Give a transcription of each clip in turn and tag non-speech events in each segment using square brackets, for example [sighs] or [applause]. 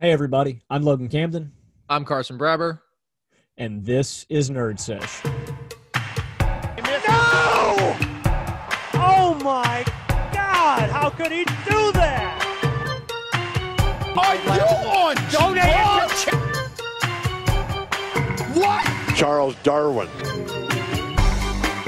Hey, everybody. I'm Logan Camden, I'm Carson Brabber. and this is Nerd Sesh. No! Oh my God! How could he do that? Are you on Don't answer. What? Charles Darwin.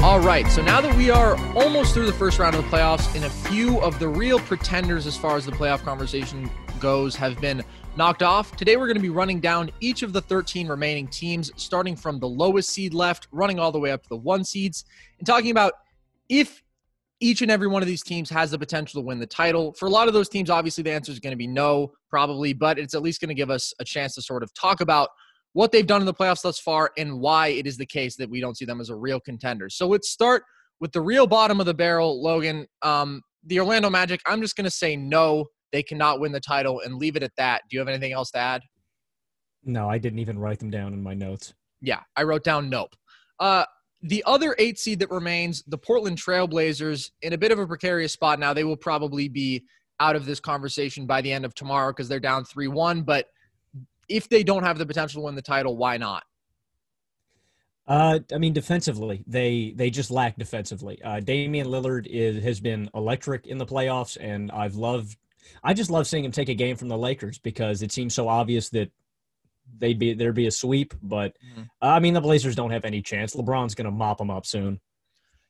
All right, so now that we are almost through the first round of the playoffs, and a few of the real pretenders as far as the playoff conversation goes have been knocked off, today we're going to be running down each of the 13 remaining teams, starting from the lowest seed left, running all the way up to the one seeds, and talking about if each and every one of these teams has the potential to win the title. For a lot of those teams, obviously the answer is going to be no, probably, but it's at least going to give us a chance to sort of talk about what they've done in the playoffs thus far and why it is the case that we don't see them as a real contender. So let's start with the real bottom of the barrel, Logan. Um, the Orlando Magic, I'm just going to say no, they cannot win the title and leave it at that. Do you have anything else to add? No, I didn't even write them down in my notes. Yeah, I wrote down nope. Uh, the other eight seed that remains, the Portland Trailblazers, in a bit of a precarious spot now. They will probably be out of this conversation by the end of tomorrow because they're down 3 1. But if they don't have the potential to win the title, why not? Uh, I mean, defensively, they they just lack defensively. Uh, Damian Lillard is has been electric in the playoffs, and I've loved. I just love seeing him take a game from the Lakers because it seems so obvious that they'd be there'd be a sweep. But Mhm. uh, I mean, the Blazers don't have any chance. LeBron's going to mop them up soon.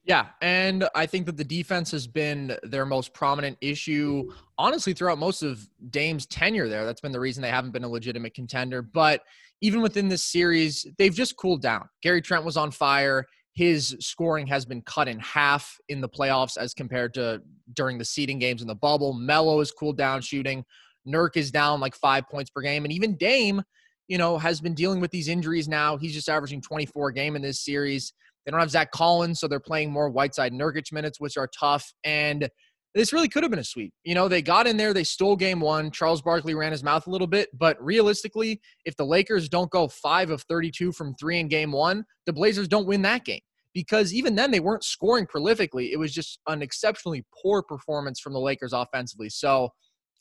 Yeah, and I think that the defense has been their most prominent issue, honestly, throughout most of Dame's tenure there. That's been the reason they haven't been a legitimate contender. But even within this series, they've just cooled down. Gary Trent was on fire. His scoring has been cut in half in the playoffs as compared to during the seeding games in the bubble. Melo has cooled down shooting. Nurk is down like five points per game. And even Dame, you know, has been dealing with these injuries now. He's just averaging 24 a game in this series. They don't have Zach Collins, so they're playing more Whiteside Nurkic minutes, which are tough. And this really could have been a sweep. You know, they got in there, they stole game one. Charles Barkley ran his mouth a little bit, but realistically, if the Lakers don't go five of 32 from three in game one, the Blazers don't win that game because even then they weren't scoring prolifically. It was just an exceptionally poor performance from the Lakers offensively. So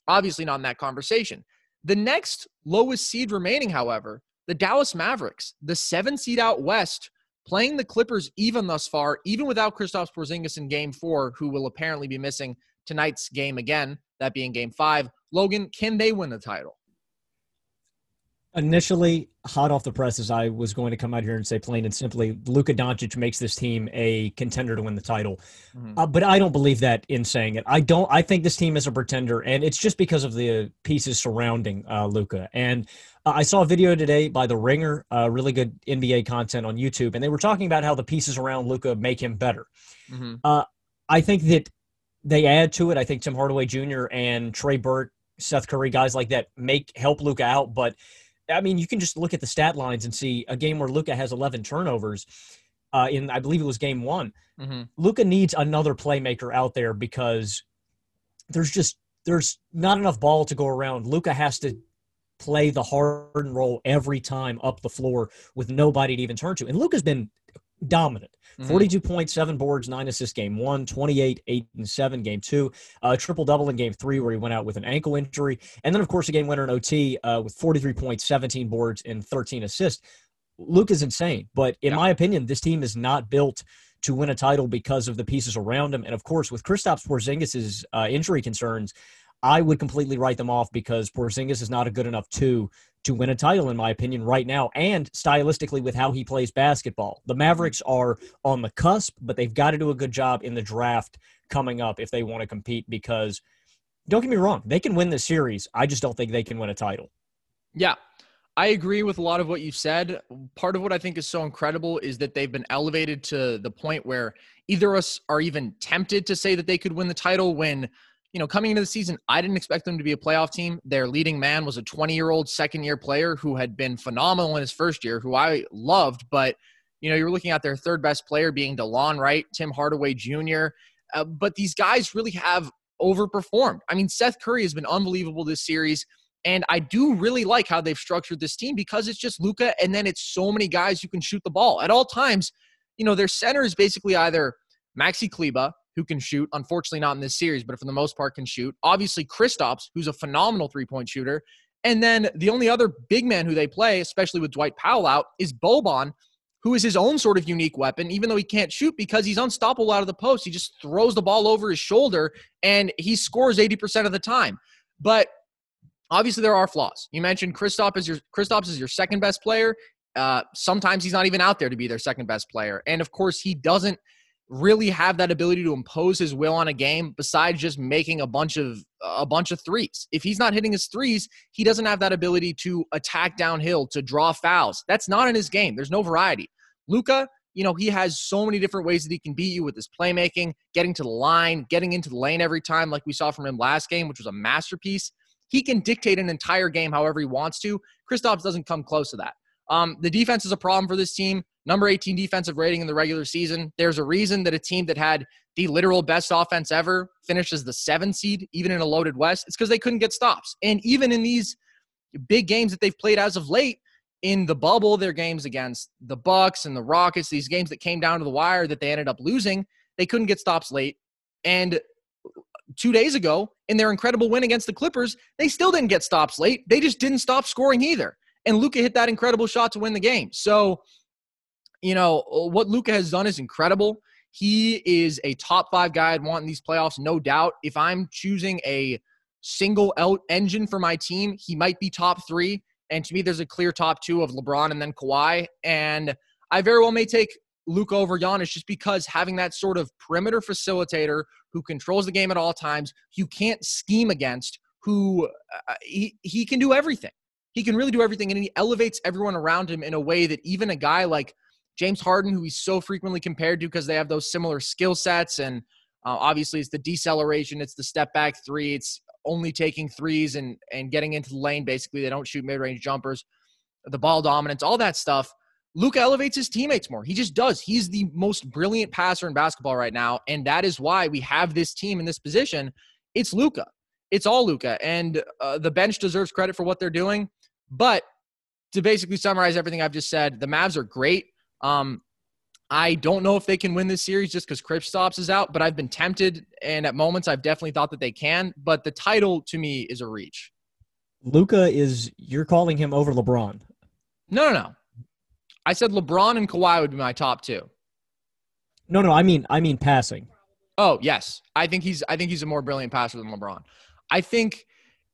obviously not in that conversation. The next lowest seed remaining, however, the Dallas Mavericks, the seven seed out west, playing the Clippers even thus far, even without Kristaps Porzingis in Game Four, who will apparently be missing tonight's game again, that being Game Five. Logan, can they win the title? Initially, hot off the presses, I was going to come out here and say plain and simply, Luka Doncic makes this team a contender to win the title. Mhm. Uh, but I don't believe that in saying it. I don't. I think this team is a pretender, and it's just because of the pieces surrounding uh, Luka. And uh, I saw a video today by The Ringer, uh, really good NBA content on YouTube, and they were talking about how the pieces around Luka make him better. Mhm. I think that they add to it. I think Tim Hardaway Jr. and Trey Burke, Seth Curry, guys like that make help Luka out. But I mean, you can just look at the stat lines and see a game where Luka has 11 turnovers. Uh, in I believe it was game one. Mhm. Luka needs another playmaker out there because there's just there's not enough ball to go around. Luka has to play the Harden role every time up the floor with nobody to even turn to. And Luka's been dominant. Mhm. 42.7 boards, 9 assists game 1, 28 8 and 7 game 2, uh, triple double in game 3 where he went out with an ankle injury, and then of course a game winner in OT uh, with 43 points, 17 boards and 13 assists. Luke is insane, but in Yeah. my opinion, this team is not built to win a title because of the pieces around him. And of course, with Kristaps Porzingis' uh, injury concerns, I would completely write them off because Porzingis is not a good enough two to win a title, in my opinion, right now. And stylistically, with how he plays basketball, the Mavericks are on the cusp, but they've got to do a good job in the draft coming up if they want to compete. Because don't get me wrong, they can win this series. I just don't think they can win a title. Yeah. I agree with a lot of what you said. Part of what I think is so incredible is that they've been elevated to the point where either of us are even tempted to say that they could win the title when, you know, coming into the season, I didn't expect them to be a playoff team. Their leading man was a 20 year old second year player who had been phenomenal in his first year, who I loved. But, you know, you're looking at their third best player being Delon Wright, Tim Hardaway Jr. Uh, but these guys really have overperformed. I mean, Seth Curry has been unbelievable this series. And I do really like how they've structured this team because it's just Luka, and then it's so many guys who can shoot the ball at all times. You know, their center is basically either Maxi Kleber, who can shoot, unfortunately not in this series, but for the most part can shoot. Obviously, Kristaps, who's a phenomenal three point shooter, And then the only other big man who they play, especially with Dwight Powell out, is Boban, who is his own sort of unique weapon, even though he can't shoot because he's unstoppable out of the post. He just throws the ball over his shoulder and he scores 80% of the time. But obviously there are flaws. You mentioned Kristaps is your Kristaps is your second best player. Uh, sometimes he's not even out there to be their second best player. And of course, he doesn't really have that ability to impose his will on a game besides just making a bunch of a bunch of threes. If he's not hitting his threes, he doesn't have that ability to attack downhill, to draw fouls. That's not in his game. There's no variety. Luka, you know, he has so many different ways that he can beat you with his playmaking, getting to the line, getting into the lane every time, like we saw from him last game, which was a masterpiece. He can dictate an entire game however he wants to. Kristaps doesn't come close to that. Um, the defense is a problem for this team. Number 18 defensive rating in the regular season. There's a reason that a team that had the literal best offense ever finishes the seven seed, even in a loaded West. It's because they couldn't get stops. And even in these big games that they've played as of late, in the bubble, their games against the Bucks and the Rockets, these games that came down to the wire that they ended up losing, they couldn't get stops late. And two days ago, in their incredible win against the Clippers, they still didn't get stops late. They just didn't stop scoring either and Luka hit that incredible shot to win the game. So, you know, what Luka has done is incredible. He is a top five guy I'd want in these playoffs, no doubt. If I'm choosing a single out engine for my team, he might be top three. And to me, there's a clear top two of LeBron and then Kawhi. And I very well may take Luka over Giannis just because having that sort of perimeter facilitator who controls the game at all times, you can't scheme against, who uh, he, he can do everything. He can really do everything, and he elevates everyone around him in a way that even a guy like James Harden, who he's so frequently compared to because they have those similar skill sets, and uh, obviously it's the deceleration, it's the step back three, it's only taking threes and and getting into the lane. Basically, they don't shoot mid range jumpers, the ball dominance, all that stuff. Luka elevates his teammates more. He just does. He's the most brilliant passer in basketball right now, and that is why we have this team in this position. It's Luka. It's all Luka, and uh, the bench deserves credit for what they're doing. But to basically summarize everything I've just said, the Mavs are great. Um, I don't know if they can win this series just because Kristaps is out, but I've been tempted, and at moments I've definitely thought that they can. But the title to me is a reach. Luka is you're calling him over LeBron? No, no, no. I said LeBron and Kawhi would be my top two. No, no, I mean I mean passing. Oh yes, I think he's I think he's a more brilliant passer than LeBron. I think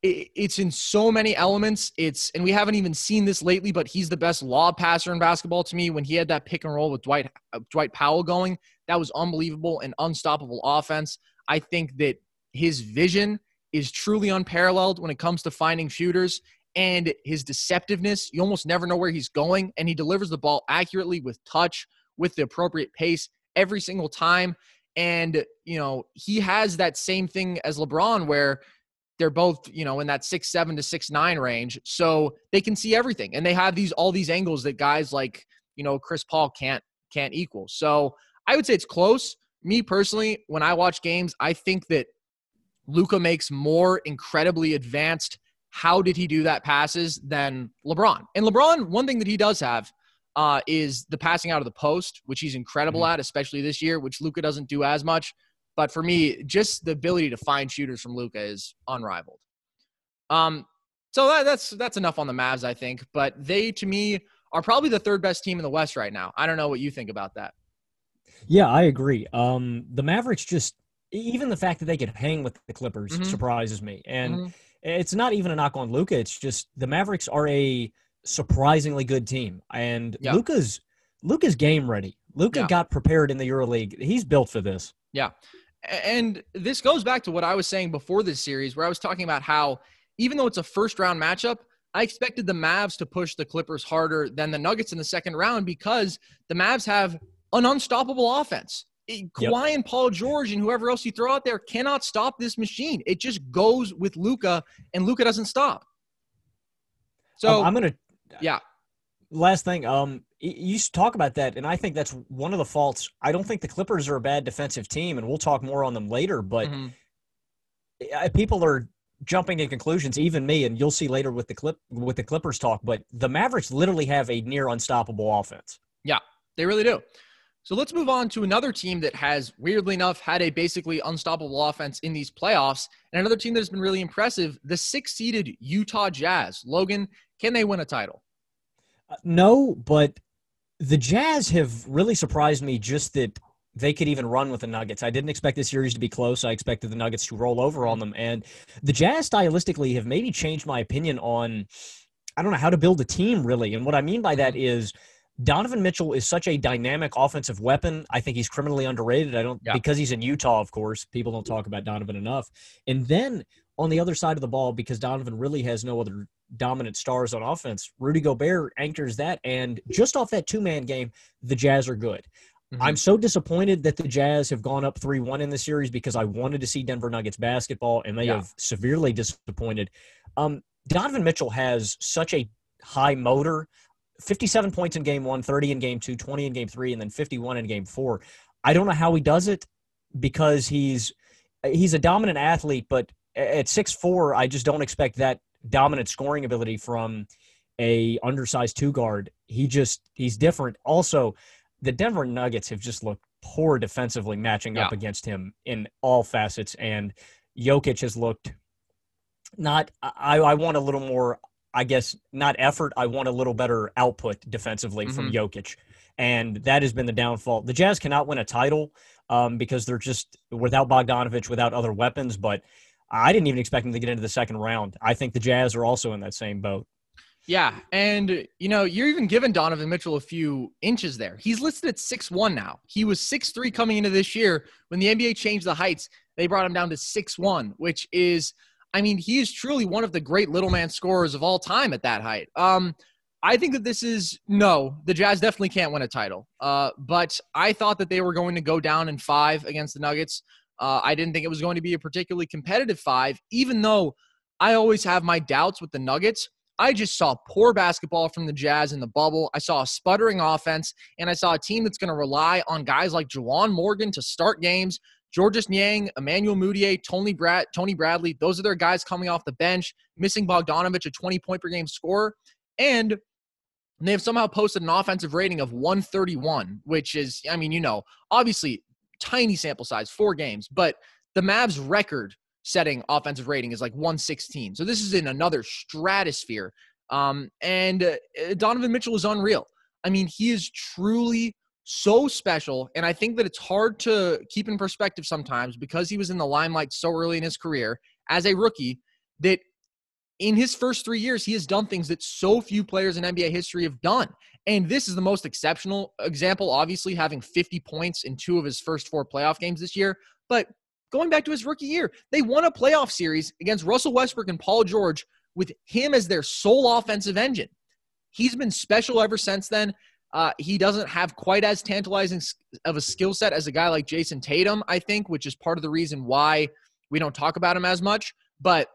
it's in so many elements. It's and we haven't even seen this lately, but he's the best lob passer in basketball to me. When he had that pick and roll with Dwight uh, Dwight Powell going, that was unbelievable and unstoppable offense. I think that his vision is truly unparalleled when it comes to finding shooters and his deceptiveness. You almost never know where he's going, and he delivers the ball accurately with touch, with the appropriate pace every single time. And you know he has that same thing as LeBron, where they're both you know in that six seven to six nine range so they can see everything and they have these all these angles that guys like you know chris paul can't can't equal so i would say it's close me personally when i watch games i think that luka makes more incredibly advanced how did he do that passes than lebron and lebron one thing that he does have uh, is the passing out of the post which he's incredible mm-hmm. at especially this year which luka doesn't do as much but for me, just the ability to find shooters from Luka is unrivaled. Um, so that, that's that's enough on the Mavs, I think. But they, to me, are probably the third best team in the West right now. I don't know what you think about that. Yeah, I agree. Um, the Mavericks just even the fact that they could hang with the Clippers mm-hmm. surprises me, and mm-hmm. it's not even a knock on Luka. It's just the Mavericks are a surprisingly good team, and yeah. Luka's Luka's game ready. Luka yeah. got prepared in the EuroLeague. He's built for this. Yeah. And this goes back to what I was saying before this series, where I was talking about how even though it's a first round matchup, I expected the Mavs to push the Clippers harder than the Nuggets in the second round because the Mavs have an unstoppable offense. It, yep. Kawhi and Paul George and whoever else you throw out there cannot stop this machine. It just goes with Luka, and Luka doesn't stop. So um, I'm gonna, yeah. Last thing, um, you talk about that, and I think that's one of the faults. I don't think the Clippers are a bad defensive team, and we'll talk more on them later. But mm-hmm. people are jumping to conclusions, even me, and you'll see later with the clip with the Clippers talk. But the Mavericks literally have a near unstoppable offense. Yeah, they really do. So let's move on to another team that has, weirdly enough, had a basically unstoppable offense in these playoffs, and another team that has been really impressive the six seeded Utah Jazz. Logan, can they win a title? Uh, no, but the Jazz have really surprised me just that they could even run with the Nuggets. I didn't expect this series to be close. I expected the Nuggets to roll over on them. And the Jazz stylistically have maybe changed my opinion on, I don't know, how to build a team really. And what I mean by that mm-hmm. Donovan Mitchell is such a dynamic offensive weapon. I think he's criminally underrated. I don't yeah. because he's in Utah, of course. People don't talk about Donovan enough. And then on the other side of the ball, because Donovan really has no other dominant stars on offense, Rudy Gobert anchors that. And just off that two man game, the Jazz are good. Mm-hmm. I'm so disappointed that the Jazz have gone up 3 1 in the series because I wanted to see Denver Nuggets basketball, and they yeah. have severely disappointed. Um, Donovan Mitchell has such a high motor 57 points in game one, 30 in game two, 20 in game three, and then 51 in game four. I don't know how he does it because he's he's a dominant athlete, but at six four, I just don't expect that dominant scoring ability from a undersized two guard. He just he's different. Also, the Denver Nuggets have just looked poor defensively matching yeah. up against him in all facets, and Jokic has looked not. I, I want a little more I guess not effort. I want a little better output defensively mm-hmm. from Jokic, and that has been the downfall. The Jazz cannot win a title um, because they're just without Bogdanovich, without other weapons. But I didn't even expect them to get into the second round. I think the Jazz are also in that same boat. Yeah, and you know you're even giving Donovan Mitchell a few inches there. He's listed at six one now. He was six three coming into this year. When the NBA changed the heights, they brought him down to six one, which is I mean, he is truly one of the great little man scorers of all time at that height. Um, I think that this is no, the Jazz definitely can't win a title. Uh, but I thought that they were going to go down in five against the Nuggets. Uh, I didn't think it was going to be a particularly competitive five, even though I always have my doubts with the Nuggets. I just saw poor basketball from the Jazz in the bubble. I saw a sputtering offense, and I saw a team that's going to rely on guys like Juwan Morgan to start games, Georges Niang, Emmanuel Mudiay, Tony, Brad, Tony Bradley, those are their guys coming off the bench, missing Bogdanovich, a 20 point per game scorer. And they have somehow posted an offensive rating of 131, which is, I mean, you know, obviously tiny sample size, four games, but the Mavs record setting offensive rating is like 116. So this is in another stratosphere. Um, and uh, Donovan Mitchell is unreal. I mean, he is truly so special. And I think that it's hard to keep in perspective sometimes because he was in the limelight so early in his career as a rookie that in his first three years, he has done things that so few players in NBA history have done. And this is the most exceptional example, obviously, having 50 points in two of his first four playoff games this year. But going back to his rookie year, they won a playoff series against Russell Westbrook and Paul George with him as their sole offensive engine. He's been special ever since then. Uh, he doesn't have quite as tantalizing of a skill set as a guy like Jayson Tatum, I think, which is part of the reason why we don't talk about him as much. But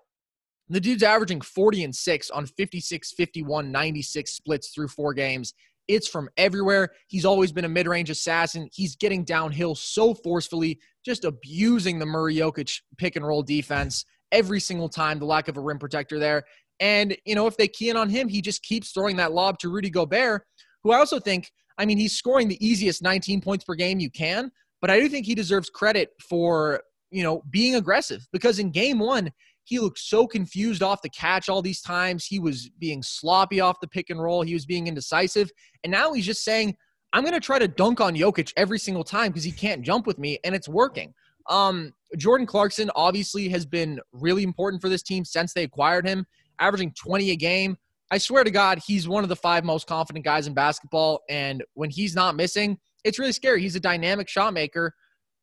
the dude's averaging 40 and 6 on 56, 51, 96 splits through four games. It's from everywhere. He's always been a mid range assassin. He's getting downhill so forcefully, just abusing the Murray Jokic pick and roll defense every single time, the lack of a rim protector there. And, you know, if they key in on him, he just keeps throwing that lob to Rudy Gobert, who I also think, I mean, he's scoring the easiest 19 points per game you can, but I do think he deserves credit for, you know, being aggressive because in game one, he looked so confused off the catch all these times. He was being sloppy off the pick and roll. He was being indecisive. And now he's just saying, I'm going to try to dunk on Jokic every single time because he can't jump with me, and it's working. Um, Jordan Clarkson obviously has been really important for this team since they acquired him, averaging 20 a game. I swear to God, he's one of the five most confident guys in basketball. And when he's not missing, it's really scary. He's a dynamic shot maker.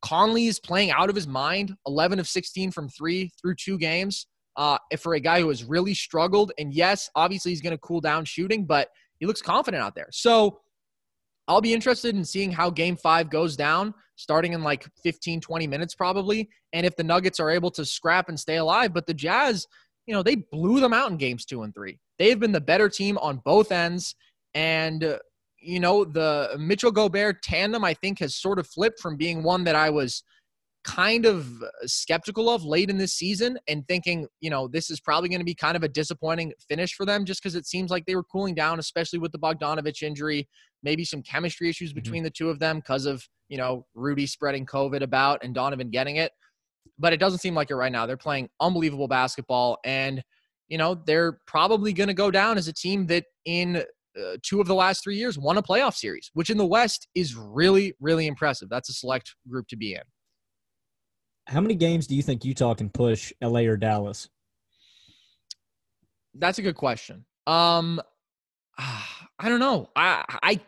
Conley is playing out of his mind, 11 of 16 from three through two games. Uh, for a guy who has really struggled, and yes, obviously he's going to cool down shooting, but he looks confident out there. So I'll be interested in seeing how game five goes down, starting in like 15, 20 minutes probably. And if the Nuggets are able to scrap and stay alive. But the Jazz, you know, they blew them out in games two and three. They've been the better team on both ends. And, uh, you know, the Mitchell Gobert tandem, I think, has sort of flipped from being one that I was kind of skeptical of late in this season and thinking, you know, this is probably going to be kind of a disappointing finish for them just because it seems like they were cooling down, especially with the Bogdanovich injury, maybe some chemistry issues Mm-hmm. between the two of them because of, you know, Rudy spreading COVID about and Donovan getting it. But it doesn't seem like it right now. They're playing unbelievable basketball and, you know, they're probably going to go down as a team that in uh, two of the last three years won a playoff series, which in the West is really, really impressive. That's a select group to be in. How many games do you think Utah can push LA or Dallas? That's a good question. Um, [sighs] I don't know. I I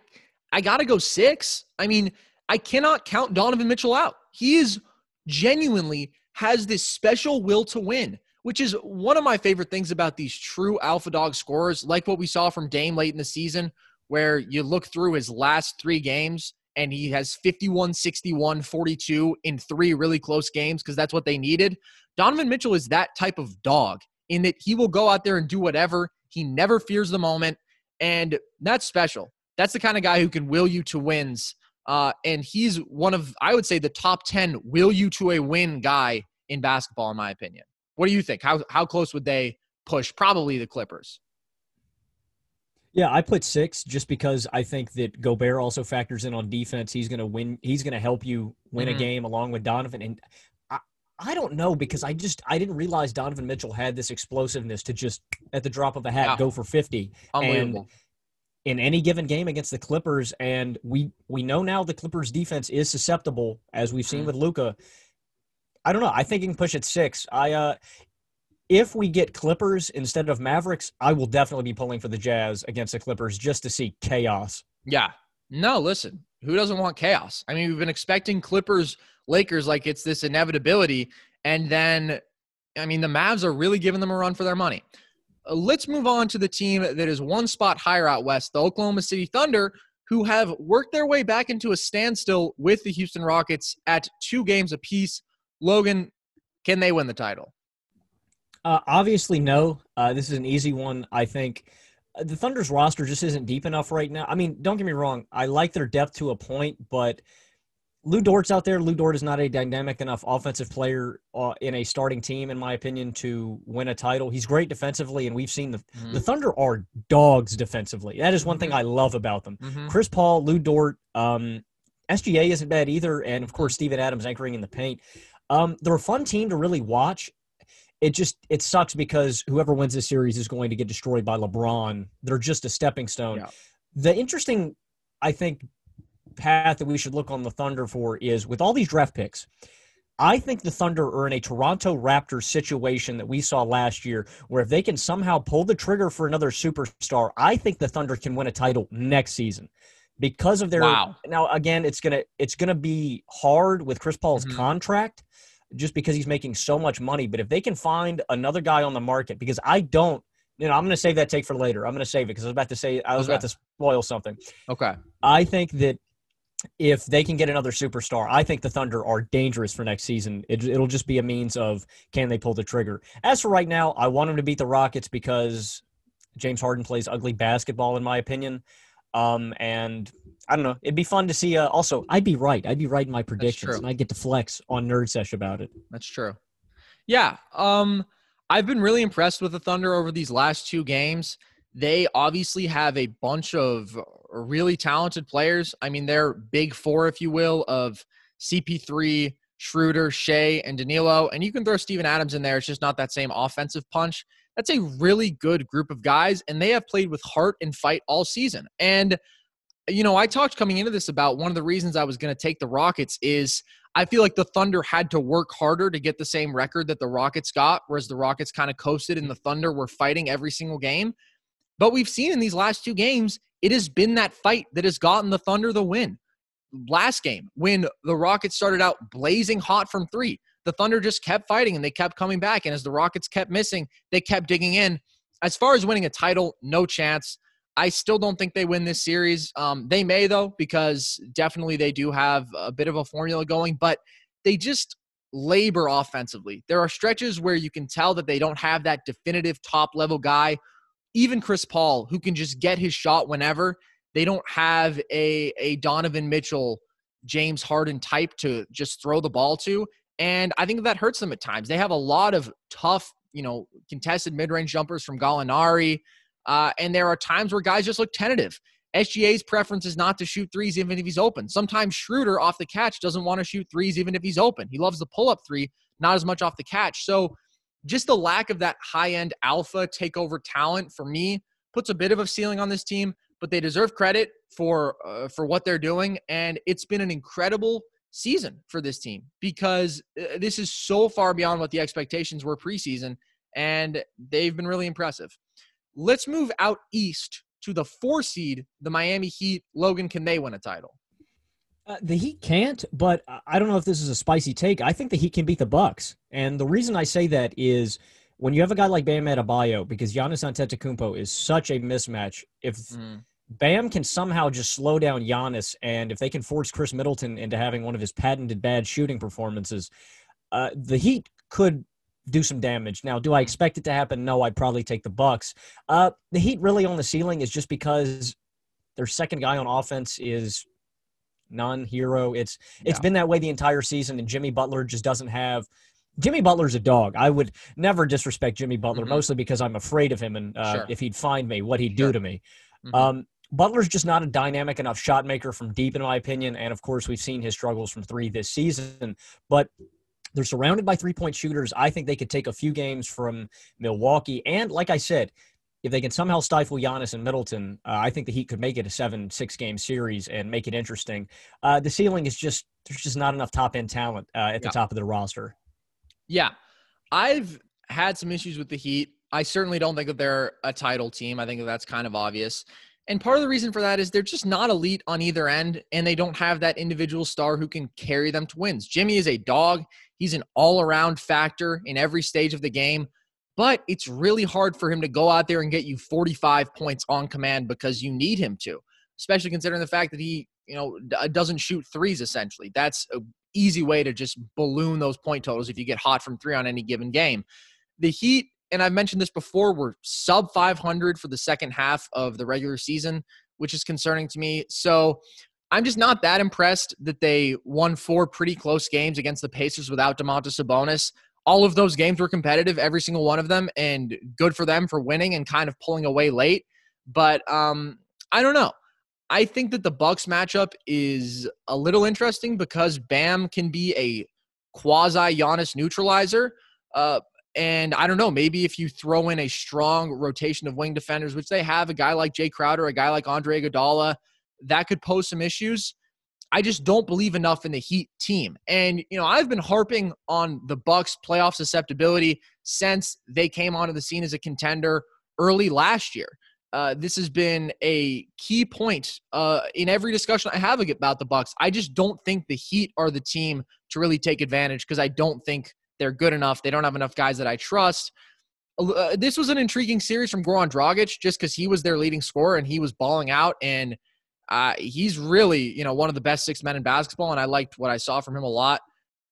I gotta go six. I mean, I cannot count Donovan Mitchell out. He is genuinely has this special will to win, which is one of my favorite things about these true alpha dog scorers, like what we saw from Dame late in the season, where you look through his last three games and he has 51, 61, 42 in three really close games because that's what they needed. Donovan Mitchell is that type of dog in that he will go out there and do whatever. He never fears the moment. And that's special. That's the kind of guy who can will you to wins. Uh, and he's one of, I would say, the top 10 will you to a win guy in basketball, in my opinion. What do you think? How, how close would they push? Probably the Clippers. Yeah, I put six just because I think that Gobert also factors in on defense. He's going to win. He's going to help you win Mhm. a game along with Donovan. And I, I don't know because I just I didn't realize Donovan Mitchell had this explosiveness to just at the drop of a hat go for fifty Unbelievable. in any given game against the Clippers. And we we know now the Clippers defense is susceptible as we've seen Mhm. with Luka. I don't know. I think he can push at six. I uh if we get Clippers instead of Mavericks, I will definitely be pulling for the Jazz against the Clippers just to see chaos. Yeah. No, listen, who doesn't want chaos? I mean, we've been expecting Clippers, Lakers like it's this inevitability. And then, I mean, the Mavs are really giving them a run for their money. Uh, let's move on to the team that is one spot higher out west, the Oklahoma City Thunder, who have worked their way back into a standstill with the Houston Rockets at two games apiece. Logan, can they win the title? Uh, obviously, no. Uh, this is an easy one. I think Uh, the Thunder's roster just isn't deep enough right now. I mean, don't get me wrong. I like their depth to a point, but Lu Dort's out there. Lu Dort is not a dynamic enough offensive player uh, in a starting team, in my opinion, to win a title. He's great defensively, and we've seen the the Thunder are dogs defensively. That is one thing I love about them. Mhm. Chris Paul, Lu Dort, um, SGA isn't bad either, and of course Steven Adams anchoring in the paint. Um, they're a fun team to really watch. It just it sucks because whoever wins this series is going to get destroyed by LeBron. They're just a stepping stone. Yeah. The interesting, I think, path that we should look on the Thunder for is with all these draft picks. I think the Thunder are in a Toronto Raptors situation that we saw last year, where if they can somehow pull the trigger for another superstar, I think the Thunder can win a title next season because of their. Wow. Now, again, it's gonna it's gonna be hard with Chris Paul's Mhm. contract, just because he's making so much money. But if they can find another guy on the market, because I don't, you know, I'm gonna save that take for later. I'm gonna save it because I was about to say I was Okay. about to spoil something. Okay. I think that if they can get another superstar, I think the Thunder are dangerous for next season. It, it'll just be a means of can they pull the trigger. As for right now, I want them to beat the Rockets because James Harden plays ugly basketball, in my opinion. Um, and I don't know. It'd be fun to see. Uh, also, I'd be right. I'd be right in my predictions, and I get to flex on Nerd Sesh about it. That's true. Yeah. Um, I've been really impressed with the Thunder over these last two games. They obviously have a bunch of really talented players. I mean, they're big four, if you will, of CP3, Schroeder, Shai, and Danilo. And you can throw Steven Adams in there. It's just not that same offensive punch. That's a really good group of guys, and they have played with heart and fight all season. And you know, I talked coming into this about one of the reasons I was going to take the Rockets is I feel like the Thunder had to work harder to get the same record that the Rockets got, whereas the Rockets kind of coasted and the Thunder were fighting every single game. But we've seen in these last two games, it has been that fight that has gotten the Thunder the win. Last game, when the Rockets started out blazing hot from three, the Thunder just kept fighting and they kept coming back. And as the Rockets kept missing, they kept digging in. As far as winning a title, no chance. I still don't think they win this series. Um, they may, though, because definitely they do have a bit of a formula going, but they just labor offensively. There are stretches where you can tell that they don't have that definitive top level guy. Even Chris Paul, who can just get his shot whenever, they don't have a, a Donovan Mitchell, James Harden type to just throw the ball to. And I think that hurts them at times. They have a lot of tough, you know, contested mid range jumpers from Gallinari. Uh, and there are times where guys just look tentative. SGA's preference is not to shoot threes even if he's open. Sometimes Schroeder off the catch doesn't want to shoot threes even if he's open. He loves the pull up three, not as much off the catch. So just the lack of that high end alpha takeover talent for me puts a bit of a ceiling on this team, but they deserve credit for uh, for what they're doing and it's been an incredible season for this team because uh, this is so far beyond what the expectations were preseason and they've been really impressive. Let's move out east to the 4 seed, the Miami Heat. Logan, can they win a title? Uh, the Heat can't, but I don't know if this is a spicy take. I think the Heat can beat the Bucks, and the reason I say that is when you have a guy like Bam Adebayo, because Giannis Antetokounmpo is such a mismatch. If mm. Bam can somehow just slow down Giannis, and if they can force Khris Middleton into having one of his patented bad shooting performances, uh, the Heat could do some damage. Now, do I expect it to happen? No, I'd probably take the Bucks. Uh, the Heat really on the ceiling is just because their second guy on offense is non-hero. It's it's yeah. been that way the entire season, and Jimmy Butler just doesn't have. Jimmy Butler's a dog. I would never disrespect Jimmy Butler, mm-hmm. mostly because I'm afraid of him, and uh, sure. if he'd find me, what he'd sure. do to me. Mm-hmm. Um, Butler's just not a dynamic enough shot maker from deep, in my opinion. And of course, we've seen his struggles from three this season. But they're surrounded by three point shooters. I think they could take a few games from Milwaukee. And like I said, if they can somehow stifle Giannis and Middleton, uh, I think the Heat could make it a seven, six game series and make it interesting. Uh, the ceiling is just, there's just not enough top end talent uh, at the top of the roster. Yeah. I've had some issues with the Heat. I certainly don't think that they're a title team. I think that that's kind of obvious. And part of the reason for that is they're just not elite on either end, and they don't have that individual star who can carry them to wins. Jimmy is a dog. He's an all around factor in every stage of the game but it's really hard for him to go out there and get you 45 points on command because you need him to, especially considering the fact that he, you know, uh, doesn't shoot threes essentially. That's an easy way to just balloon those point totals if you get hot from three on any given game. The Heat, and I've mentioned this before, were sub 500 for the second half of the regular season, which is concerning to me. So I'm just not that impressed that they won four pretty close games against the Pacers without Domantas Sabonis all of those games were competitive, every single one of them, and good for them for winning and kind of pulling away late. But um, I don't know. I think that the Bucks matchup is a little interesting because Bam can be a quasi Giannis neutralizer. Uh, and I don't know, maybe if you throw in a strong rotation of wing defenders, which they have, a guy like Jae Crowder, a guy like Andre Iguodala, that could pose some issues. I just don't believe enough in the Heat team. And you know, I've been harping on the Bucks playoff susceptibility since they came onto the scene as a contender early last year. Uh, this has been a key point uh, in every discussion I have about the Bucks. I just don't think the Heat are the team to really take advantage because I don't think they're good enough. They don't have enough guys that I trust. Uh, this was an intriguing series from Goran Dragic just because he was their leading scorer and he was balling out and uh, he's really, you know, one of the best six men in basketball, and I liked what I saw from him a lot.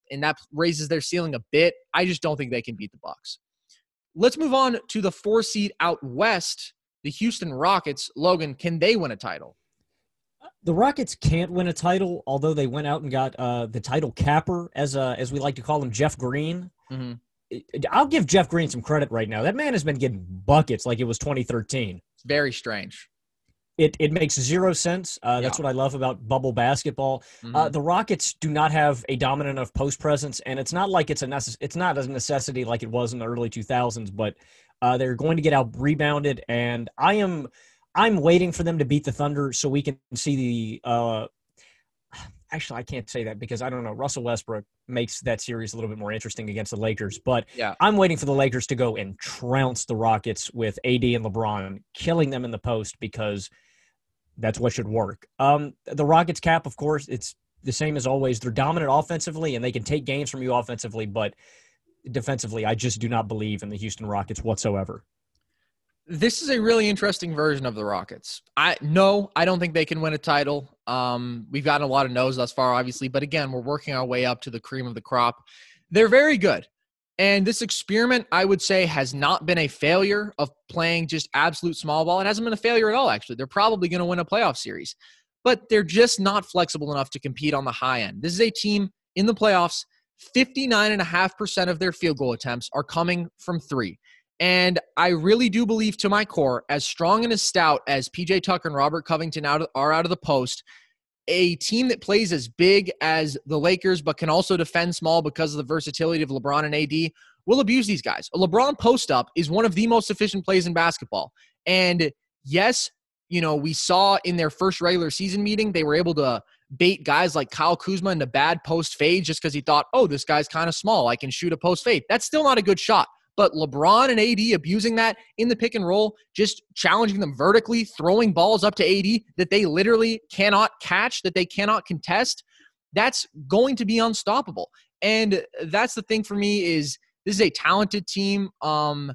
And that raises their ceiling a bit. I just don't think they can beat the Bucks. Let's move on to the four seed out west, the Houston Rockets. Logan, can they win a title? The Rockets can't win a title, although they went out and got uh, the title capper, as uh, as we like to call him, Jeff Green. Mm-hmm. I'll give Jeff Green some credit right now. That man has been getting buckets like it was 2013. It's very strange. It, it makes zero sense. Uh, that's yeah. what I love about bubble basketball. Uh, mm-hmm. Uh, the Rockets do not have a dominant enough post presence, and it's not like it's a necess- it's not a necessity like it was in the early 2000s. But uh, they're going to get out rebounded, and I am I'm waiting for them to beat the Thunder so we can see the. Uh, [sighs] actually, I can't say that because I don't know. Russell Westbrook makes that series a little bit more interesting against the Lakers, but yeah. I'm waiting for the Lakers to go and trounce the Rockets with AD and LeBron, killing them in the post because that's what should work. Um, the Rockets cap, of course, it's the same as always. They're dominant offensively and they can take games from you offensively, but defensively, I just do not believe in the Houston Rockets whatsoever. This is a really interesting version of the Rockets. I no, I don't think they can win a title. Um, we've gotten a lot of no's thus far, obviously, but again, we're working our way up to the cream of the crop. They're very good. And this experiment, I would say, has not been a failure of playing just absolute small ball. It hasn't been a failure at all, actually. They're probably going to win a playoff series, but they're just not flexible enough to compete on the high end. This is a team in the playoffs 59.5% of their field goal attempts are coming from three. And I really do believe to my core, as strong and as stout as PJ Tucker and Robert Covington out are out of the post, a team that plays as big as the Lakers but can also defend small because of the versatility of LeBron and AD will abuse these guys. A LeBron post up is one of the most efficient plays in basketball. And yes, you know, we saw in their first regular season meeting, they were able to bait guys like Kyle Kuzma into bad post fade just because he thought, oh, this guy's kind of small. I can shoot a post fade. That's still not a good shot. But LeBron and AD abusing that in the pick and roll, just challenging them vertically, throwing balls up to AD that they literally cannot catch, that they cannot contest, that's going to be unstoppable. And that's the thing for me is this is a talented team. Um,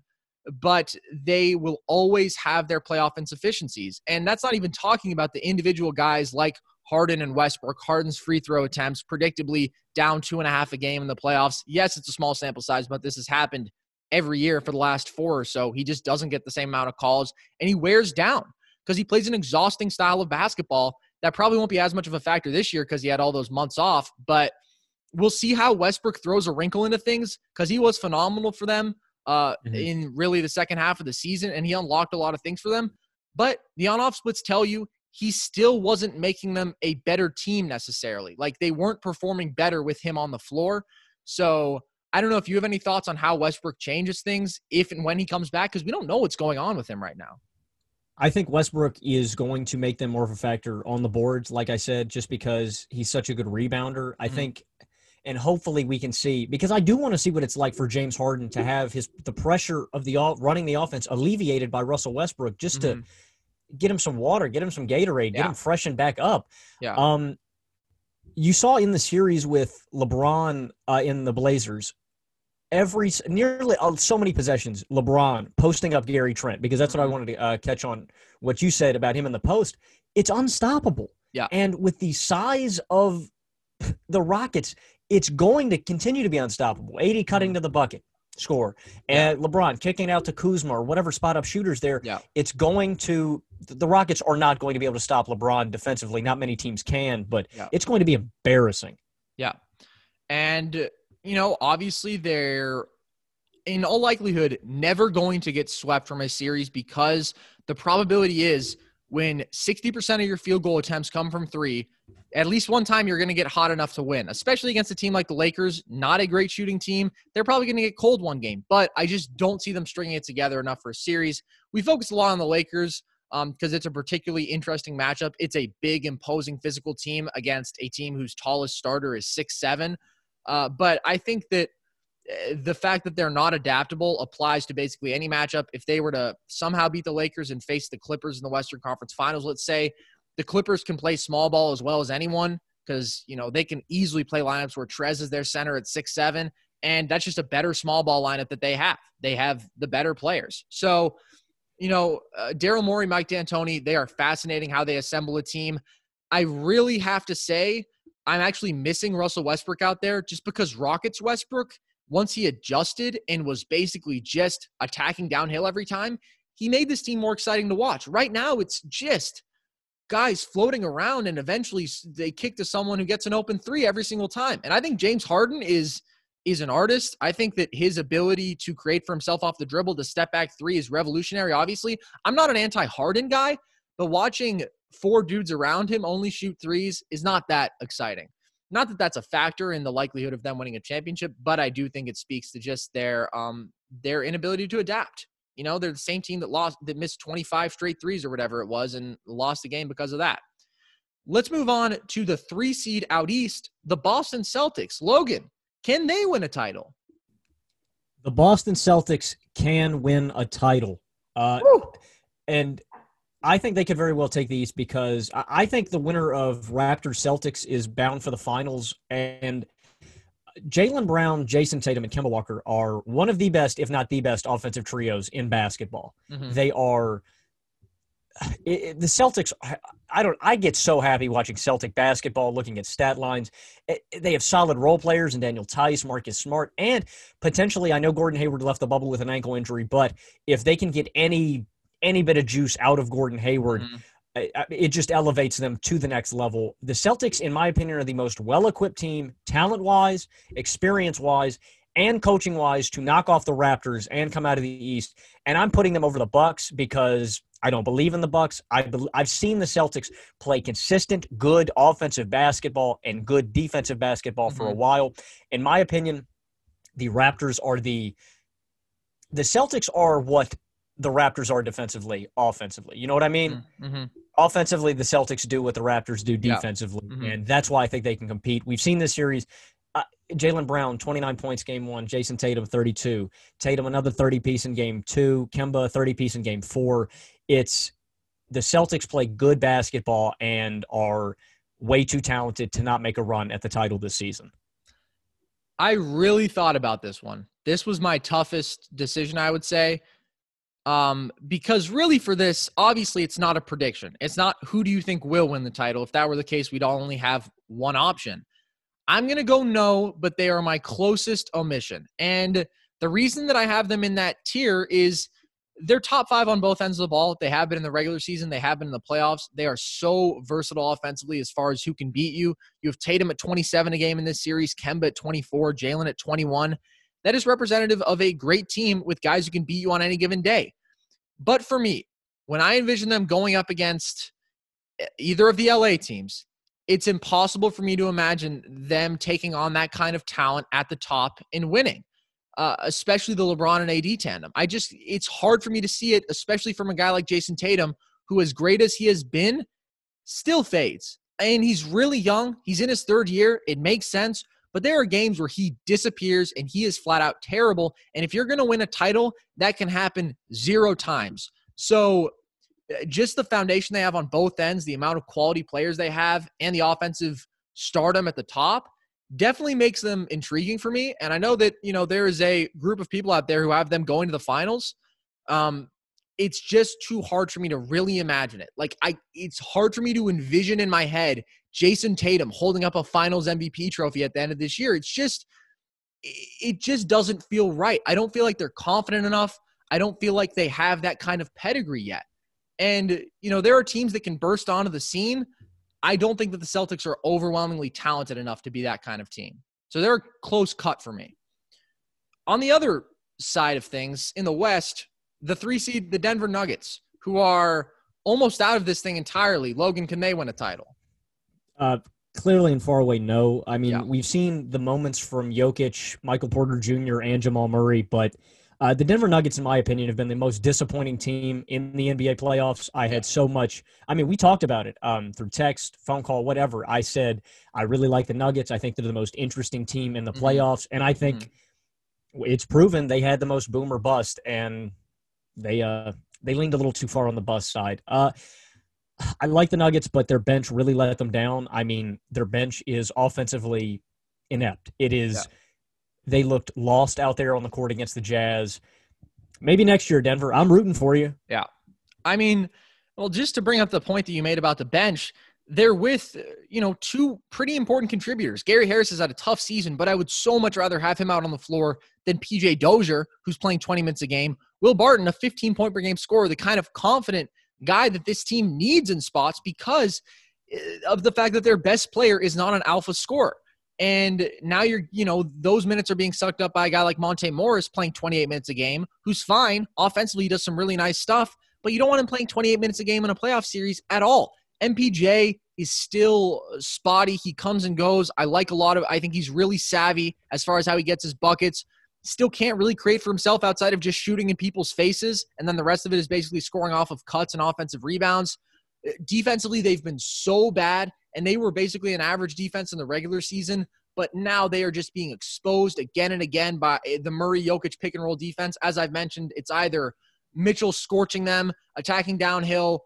but they will always have their playoff insufficiencies. And that's not even talking about the individual guys like Harden and Westbrook. Harden's free throw attempts, predictably down two and a half a game in the playoffs. Yes, it's a small sample size, but this has happened every year for the last four or so. He just doesn't get the same amount of calls and he wears down because he plays an exhausting style of basketball that probably won't be as much of a factor this year because he had all those months off. But we'll see how Westbrook throws a wrinkle into things because he was phenomenal for them uh, mm-hmm. in really the second half of the season and he unlocked a lot of things for them. But the on off splits tell you he still wasn't making them a better team necessarily. Like they weren't performing better with him on the floor. So I don't know if you have any thoughts on how Westbrook changes things if and when he comes back because we don't know what's going on with him right now. I think Westbrook is going to make them more of a factor on the boards, like I said, just because he's such a good rebounder. I mm-hmm. think, and hopefully we can see because I do want to see what it's like for James Harden to have his the pressure of the running the offense alleviated by Russell Westbrook, just mm-hmm. to get him some water, get him some Gatorade, get him freshened back up. Yeah. Um, you saw in the series with LeBron uh, in the Blazers, every nearly so many possessions, LeBron posting up Gary Trent because that's what I mm-hmm. wanted to uh, catch on what you said about him in the post. It's unstoppable. Yeah. And with the size of the Rockets, it's going to continue to be unstoppable. AD cutting mm-hmm. to the bucket, score. And yeah. LeBron kicking out to Kuzma or whatever spot up shooters there. Yeah. It's going to the Rockets are not going to be able to stop LeBron defensively. Not many teams can, but yeah. it's going to be embarrassing. Yeah. And you know, obviously they're in all likelihood never going to get swept from a series because the probability is when 60% of your field goal attempts come from three, at least one time you're going to get hot enough to win, especially against a team like the Lakers, not a great shooting team. They're probably going to get cold one game, but I just don't see them stringing it together enough for a series. We focus a lot on the Lakers because um, it's a particularly interesting matchup. It's a big, imposing physical team against a team whose tallest starter is six seven. Uh, but I think that eh, the fact that they're not adaptable applies to basically any matchup. If they were to somehow beat the Lakers and face the Clippers in the Western Conference Finals, let's say, the Clippers can play small ball as well as anyone because you know they can easily play lineups where Trez is their center at six seven, and that's just a better small ball lineup that they have. They have the better players. So, you know, uh, Daryl Morey, Mike D'Antoni, they are fascinating how they assemble a team. I really have to say I'm actually missing Russell Westbrook out there just because Rockets Westbrook, once he adjusted and was basically just attacking downhill every time, he made this team more exciting to watch. Right now, it's just guys floating around and eventually they kick to someone who gets an open three every single time. And I think James Harden is is an artist. I think that his ability to create for himself off the dribble to step back three is revolutionary. Obviously, I'm not an anti-Harden guy, but watching four dudes around him only shoot threes is not that exciting. Not that that's a factor in the likelihood of them winning a championship, but I do think it speaks to just their um their inability to adapt. You know, they're the same team that lost that missed 25 straight threes or whatever it was and lost the game because of that. Let's move on to the 3 seed out east, the Boston Celtics. Logan, can they win a title? The Boston Celtics can win a title. Uh, and I think they could very well take the East because I think the winner of Raptors Celtics is bound for the finals. And Jaylen Brown, Jayson Tatum, and Kemba Walker are one of the best, if not the best, offensive trios in basketball. Mm-hmm. They are it, the Celtics. I don't. I get so happy watching Celtic basketball, looking at stat lines. It, they have solid role players, and Daniel Theis, Marcus Smart, and potentially, I know Gordon Hayward left the bubble with an ankle injury, but if they can get any any bit of juice out of Gordon Hayward. Mm-hmm. it just elevates them to the next level. The Celtics, in my opinion, are the most well equipped team, talent wise, experience wise, and coaching wise to knock off the Raptors and come out of the East. And I'm putting them over the Bucks because I don't believe in the Bucks. I be, I've seen the Celtics play consistent, good offensive basketball and good defensive basketball mm-hmm. for a mm-hmm. while. In my opinion, the Raptors are the the Celtics are what the Raptors are defensively, offensively. You know what I mean? Mm-hmm. Offensively, the Celtics do what the Raptors do defensively, yeah. mm-hmm. and that's why I think they can compete. We've seen this series. Uh, Jaylen Brown, 29 points game one. Jayson Tatum, 32. Tatum, another 30 piece in game two. Kemba, 30 piece in game four. It's the Celtics play good basketball and are way too talented to not make a run at the title this season. I really thought about this one. This was my toughest decision, I would say. Um, because really for this, obviously it's not a prediction. It's not who do you think will win the title. If that were the case, we'd all only have one option. I'm going to go no, but they are my closest omission. And the reason that I have them in that tier is they're top five on both ends of the ball. They have been in the regular season, they have been in the playoffs. They are so versatile offensively as far as who can beat you. You have Tatum at 27 a game in this series, Kemba at 24, Jaylen at 21. That is representative of a great team with guys who can beat you on any given day. But for me, when I envision them going up against either of the LA teams, it's impossible for me to imagine them taking on that kind of talent at the top and winning, uh, especially the LeBron and AD tandem. I just, it's hard for me to see it, especially from a guy like Jayson Tatum, who, as great as he has been, still fades. And he's really young. He's in his third year. It makes sense. But there are games where he disappears and he is flat out terrible. And if you're going to win a title, that can happen zero times. So uh, just the foundation they have on both ends, the amount of quality players they have, and the offensive stardom at the top definitely makes them intriguing for me. And I know that, you know, there is a group of people out there who have them going to the finals. Um, it's just too hard for me to really imagine it. Like I it's hard for me to envision in my head Jayson Tatum holding up a finals MVP trophy at the end of this year. It's just it just doesn't feel right. I don't feel like they're confident enough. I don't feel like they have that kind of pedigree yet. And, you know, there are teams that can burst onto the scene. I don't think that the Celtics are overwhelmingly talented enough to be that kind of team. So they're a close cut for me. On the other side of things, in the West, the three seed, the Denver Nuggets, who are almost out of this thing entirely. Logan, can they win a title? Uh, clearly and far away, no. I mean, yeah. we've seen the moments from Jokic, Michael Porter Jr., and Jamal Murray, but uh, the Denver Nuggets, in my opinion, have been the most disappointing team in the NBA playoffs. I had so much. I mean, we talked about it um, through text, phone call, whatever. I said I really like the Nuggets. I think they're the most interesting team in the mm-hmm. playoffs, and I think mm-hmm. it's proven they had the most boomer bust, and they uh they leaned a little too far on the bust side. Uh, I like the Nuggets, but their bench really let them down. I mean, their bench is offensively inept. It is. Yeah. They looked lost out there on the court against the Jazz. Maybe next year, Denver. I'm rooting for you. Yeah. I mean, well, just to bring up the point that you made about the bench, they're with, you know, two pretty important contributors. Gary Harris has had a tough season, but I would so much rather have him out on the floor than PJ Dozier, who's playing 20 minutes a game. Will Barton, a 15 point per game scorer, the kind of confident guy that this team needs in spots because eh, of the fact that their best player is not an alpha scorer. And now you're, you know, those minutes are being sucked up by a guy like Monte Morris playing 28 minutes a game, who's fine. Offensively, he does some really nice stuff, but you don't want him playing 28 minutes a game in a playoff series at all. MPJ is still spotty. He comes and goes. I like a lot of, I think he's really savvy as far as how he gets his buckets still can't really create for himself outside of just shooting in people's faces. And then the rest of it is basically scoring off of cuts and offensive rebounds. Uh, defensively, they've been so bad, and they were basically an average defense in the regular season. But now they are just being exposed again and again by eh, the Murray Jokic pick and roll defense. As I've mentioned, it's either Mitchell scorching them, attacking downhill,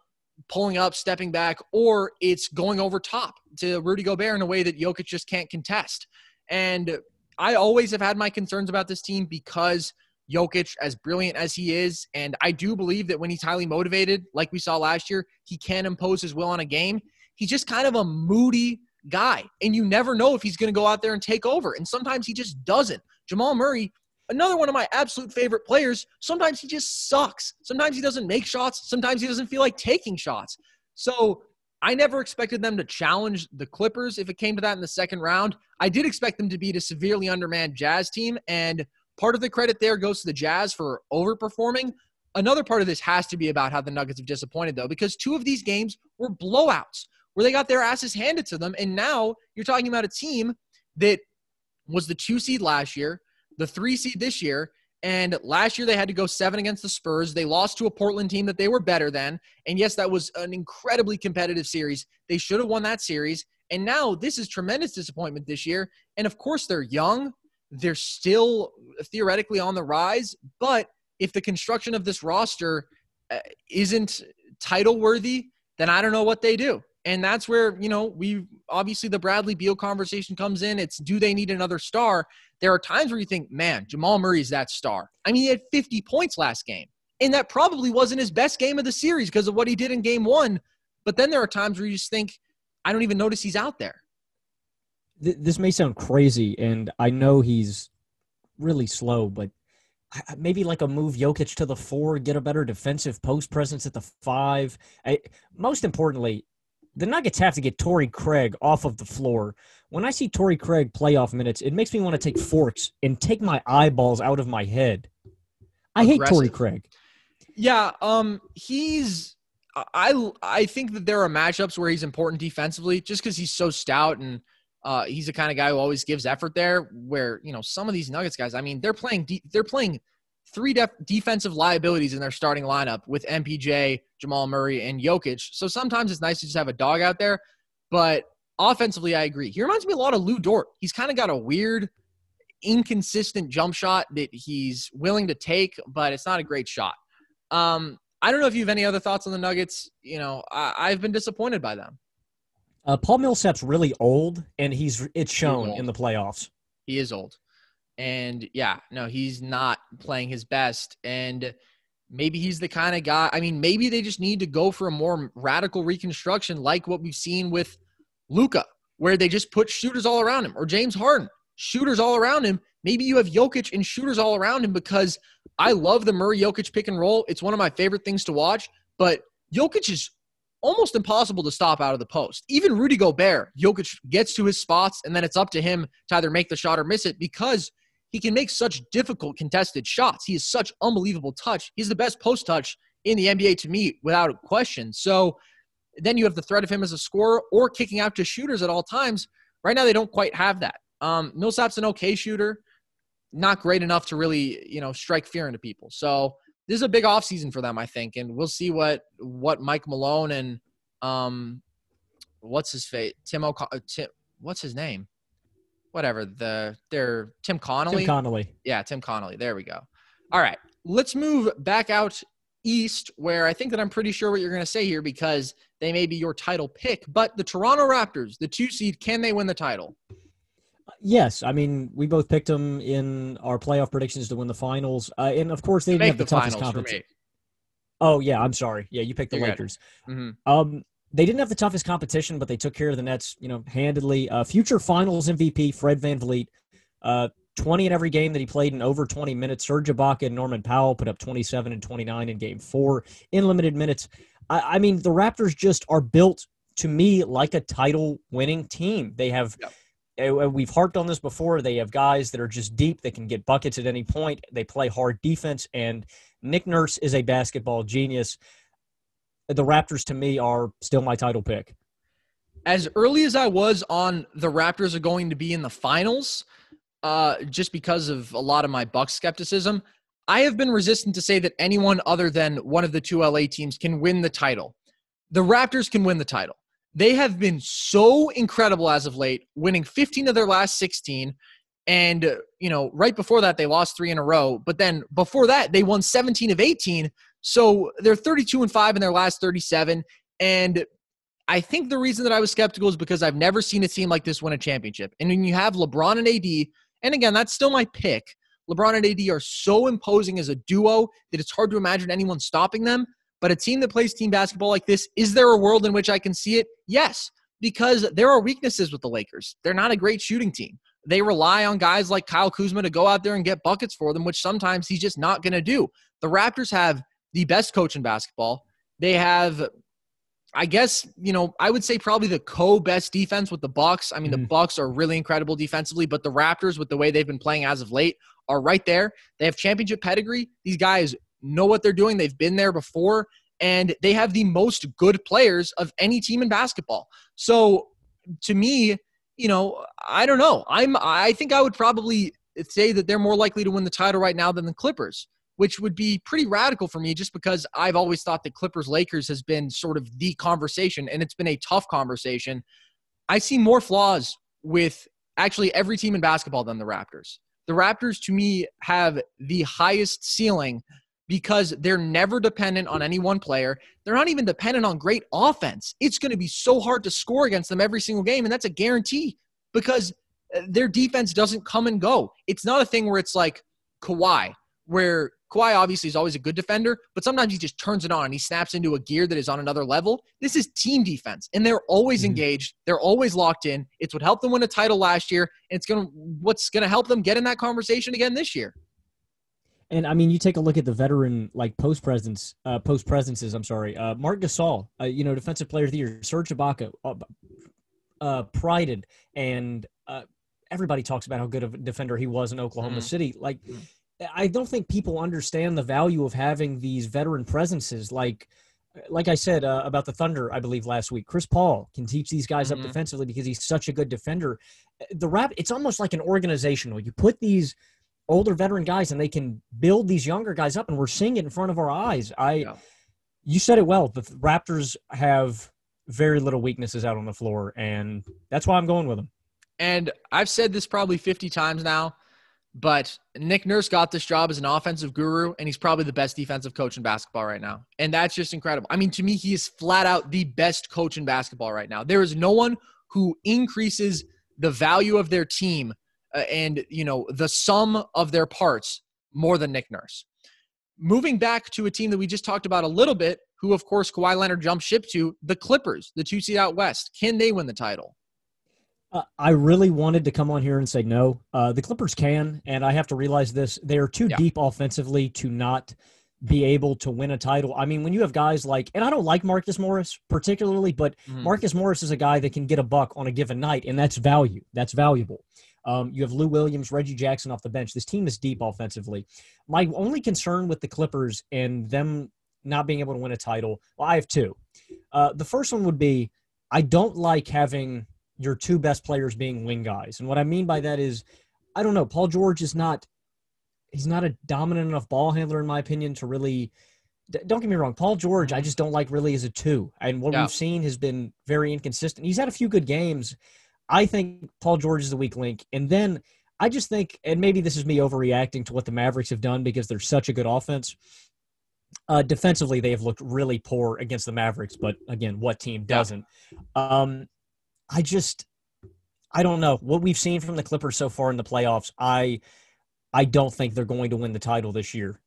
pulling up, stepping back, or it's going over top to Rudy Gobert in a way that Jokic just can't contest. And I always have had my concerns about this team because Jokic, as brilliant as he is, and I do believe that when he's highly motivated, like we saw last year, he can impose his will on a game. He's just kind of a moody guy, and you never know if he's going to go out there and take over. And sometimes he just doesn't. Jamal Murray, another one of my absolute favorite players, sometimes he just sucks. Sometimes he doesn't make shots. Sometimes he doesn't feel like taking shots. So I never expected them to challenge the Clippers if it came to that in the second round. I did expect them to beat a severely undermanned Jazz team, and part of the credit there goes to the Jazz for overperforming. Another part of this has to be about how the Nuggets have disappointed, though, because two of these games were blowouts where they got their asses handed to them. And now you're talking about a team that was the two seed last year, the three seed this year, and last year they had to go seven against the Spurs. They lost to a Portland team that they were better than. And yes, that was an incredibly competitive series. They should have won that series. And now this is tremendous disappointment this year. And of course, they're young. They're still theoretically on the rise. But if the construction of this roster uh, isn't title worthy, then I don't know what they do. And that's where, you know, we obviously the Bradley Beal conversation comes in. It's do they need another star? There are times where you think, man, Jamal Murray is that star. I mean, he had 50 points last game. And that probably wasn't his best game of the series because of what he did in game one. But then there are times where you just think, I don't even notice he's out there. This may sound crazy, and I know he's really slow, but maybe like a move Jokic to the four, get a better defensive post presence at the five. I, most importantly, the Nuggets have to get Torrey Craig off of the floor. When I see Torrey Craig playoff minutes, it makes me want to take forks and take my eyeballs out of my head. I hate Torrey Craig. Yeah, um, he's. I I think that there are matchups where he's important defensively, just because he's so stout and uh, he's the kind of guy who always gives effort there. Where you know some of these Nuggets guys, I mean, they're playing de- they're playing three def- defensive liabilities in their starting lineup with MPJ, Jamal Murray, and Jokic. So sometimes it's nice to just have a dog out there. But offensively, I agree. He reminds me a lot of Lu Dort. He's kind of got a weird, inconsistent jump shot that he's willing to take, but it's not a great shot. Um, I don't know if you have any other thoughts on the Nuggets. You know, I, have been disappointed by them. Uh, Paul Millsap's really old, and he's it's shown in the playoffs. He is old. And yeah, no, he's not playing his best. And maybe he's the kind of guy. I mean, maybe they just need to go for a more radical reconstruction, like what we've seen with Luka, where they just put shooters all around him, or James Harden, shooters all around him. Maybe you have Jokic and shooters all around him because I love the Murray Jokic pick and roll. It's one of my favorite things to watch. But Jokic is almost impossible to stop out of the post. Even Rudy Gobert, Jokic gets to his spots, and then it's up to him to either make the shot or miss it because he can make such difficult contested shots. He has such unbelievable touch. He's the best post touch in the NBA to me without a question. So then you have the threat of him as a scorer or kicking out to shooters at all times. Right now, they don't quite have that. Um, Millsap's an okay shooter, not great enough to really, you know, strike fear into people. So this is a big offseason for them, I think, and we'll see what what Mike Malone and um, what's his fate, uh, Tim, what's his name? Whatever the they're Tim Connolly. Tim Connolly. Yeah, Tim Connolly. There we go. All right, let's move back out east, where I think that I'm pretty sure what you're going to say here because they may be your title pick. But the Toronto Raptors, the two seed, can they win the title? Yes, I mean we both picked them in our playoff predictions to win the finals, uh, and of course they didn't have the, the toughest competition. Oh yeah, I'm sorry. Yeah, you picked the You're Lakers. Mm-hmm. Um, they didn't have the toughest competition, but they took care of the Nets, you know, handedly. Uh, future Finals MVP Fred VanVleet, uh, 20 in every game that he played in over 20 minutes. Serge Ibaka and Norman Powell put up 27 and 29 in Game Four in limited minutes. I, I mean, the Raptors just are built to me like a title-winning team. They have. Yep. We've harped on this before. They have guys that are just deep. They can get buckets at any point. They play hard defense, and Nick Nurse is a basketball genius the Raptors to me are still my title pick. As early as I was on the Raptors are going to be in the finals, uh, just because of a lot of my Bucks skepticism, I have been resistant to say that anyone other than one of the two LA teams can win the title. The Raptors can win the title. They have been so incredible as of late, winning 15 of their last 16. And, you know, right before that, they lost three in a row. But then before that, they won 17 of 18. So they're 32 and 5 in their last 37. And I think the reason that I was skeptical is because I've never seen a team like this win a championship. And when you have LeBron and AD, and again, that's still my pick. LeBron and AD are so imposing as a duo that it's hard to imagine anyone stopping them. But a team that plays team basketball like this, is there a world in which I can see it? Yes, because there are weaknesses with the Lakers. They're not a great shooting team. They rely on guys like Kyle Kuzma to go out there and get buckets for them, which sometimes he's just not going to do. The Raptors have the best coach in basketball. They have I guess you know I would say probably the co-best defense with the Bucks. I mean, mm-hmm. the Bucks are really incredible defensively, but the Raptors, with the way they've been playing as of late, are right there. They have championship pedigree. These guys know what they're doing. They've been there before, and they have the most good players of any team in basketball. So, to me, you know, I don't know. I'm. I think I would probably say that they're more likely to win the title right now than the Clippers which would be pretty radical for me just because I've always thought that Clippers Lakers has been sort of the conversation and it's been a tough conversation. I see more flaws with actually every team in basketball than the Raptors. The Raptors to me have the highest ceiling because they're never dependent on any one player. They're not even dependent on great offense. It's going to be so hard to score against them every single game and that's a guarantee because uh, their defense doesn't come and go. It's not a thing where it's like Kawhi where Kawhi obviously is always a good defender, but sometimes he just turns it on and he snaps into a gear that is on another level. This is team defense, and they're always mm-hmm. engaged. They're always locked in. It's what helped them win a title last year, and it's gonna what's gonna help them get in that conversation again this year. And I mean, you take a look at the veteran like post presence, uh, post presences. I'm sorry, uh, Marc Gasol, uh, you know, defensive player of the year, Serge Ibaka, uh, uh prided, and uh, everybody talks about how good of a defender he was in Oklahoma mm-hmm. City. Like. I don't think people understand the value of having these veteran presences. Like, like I said uh, about the Thunder, I believe last week, Chris Paul can teach these guys mm-hmm. up defensively because he's such a good defender. The rap, it's almost like an organizational. You put these older veteran guys and they can build these younger guys up, and we're seeing it in front of our eyes. I, yeah. you said it well. The Raptors have very little weaknesses out on the floor, and that's why I'm going with them. And I've said this probably 50 times now but Nick Nurse got this job as an offensive guru, and he's probably the best defensive coach in basketball right now. And that's just incredible. I mean, to me, he is flat out the best coach in basketball right now. There is no one who increases the value of their team uh, and, you know, the sum of their parts more than Nick Nurse. Moving back to a team that we just talked about a little bit, who, of course, Kawhi Leonard jumped ship to, the Clippers, the two seed out west. Can they win the title? Uh, I really wanted to come on here and say no. Uh, the Clippers can, and I have to realize this: they are too yeah. deep offensively to not be able to win a title. I mean, when you have guys like, and I don't like Marcus Morris particularly, but mm-hmm. Marcus Morris is a guy that can get a buck on a given night, and that's value. That's valuable. Um, you have Lou Williams, Reggie Jackson off the bench. This team is deep offensively. My only concern with the Clippers and them not being able to win a title, well, I have two. Uh, the first one would be I don't like having your two best players being wing guys. And what I mean by that is, I don't know, Paul George is not he's not a dominant enough ball handler in my opinion to really don't get me wrong, Paul George, I just don't like really as a two. And what yeah. we've seen has been very inconsistent. He's had a few good games. I think Paul George is the weak link. And then I just think, and maybe this is me overreacting to what the Mavericks have done because they're such a good offense. Uh, defensively, they have looked really poor against the Mavericks, but again, what team doesn't? Yeah. Um, I just I don't know what we've seen from the Clippers so far in the playoffs. I I don't think they're going to win the title this year.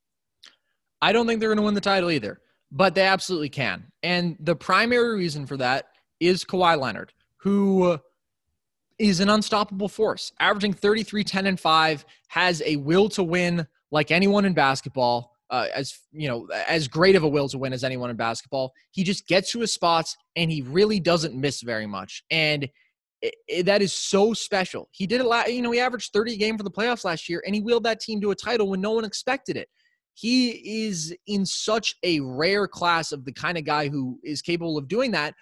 I don't think they're going to win the title either, but they absolutely can. And the primary reason for that is Kawhi Leonard, who is an unstoppable force, averaging 33, 10, and 5, has a will to win like anyone in basketball uh, as you know as great of a will to win as anyone in basketball. He just gets to his spots and he really doesn't miss very much, and it, it, that is so special. He did it. La- you know, he averaged 30 a game for the playoffs last year, and he wheeled that team to a title when no one expected it. He is in such a rare class of the kind of guy who is capable of doing that.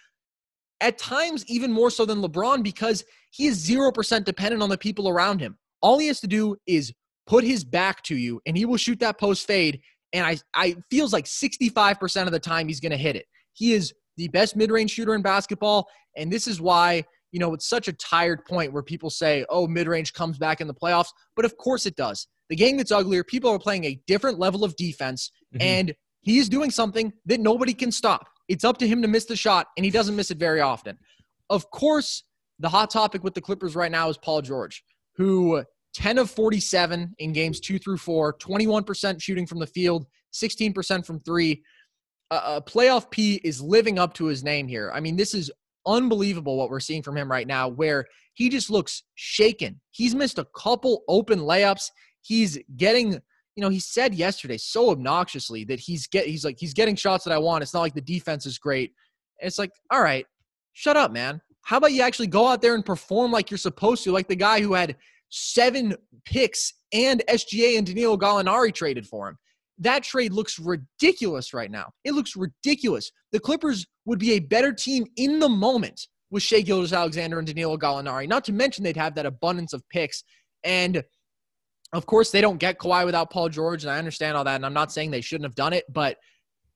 At times, even more so than LeBron, because he is 0% dependent on the people around him. All he has to do is put his back to you, and he will shoot that post fade and I, I feels like 65% of the time he's going to hit it. He is the best mid-range shooter in basketball, and this is why you know it's such a tired point where people say, "Oh, mid-range comes back in the playoffs," but of course it does. The game gets uglier. People are playing a different level of defense, mm-hmm. and he is doing something that nobody can stop. It's up to him to miss the shot, and he doesn't miss it very often. Of course, the hot topic with the Clippers right now is Paul George, who 10 of 47 in games two through four, 21% shooting from the field, 16% from three. Uh, playoff P is living up to his name here. I mean, this is unbelievable what we're seeing from him right now, where he just looks shaken. He's missed a couple open layups. He's getting, you know, he said yesterday so obnoxiously that he's get he's like he's getting shots that I want. It's not like the defense is great. it's like, all right, shut up, man. How about you actually go out there and perform like you're supposed to, like the guy who had seven picks and SGA and Danilo Gallinari traded for him. That trade looks ridiculous right now. It looks ridiculous. The Clippers would be a better team in the moment with Shai Gilgeous-Alexander and Danilo Gallinari. Not to mention they'd have that abundance of picks. And of course, they don't get Kawhi without Paul George, and I understand all that. And I'm not saying they shouldn't have done it, but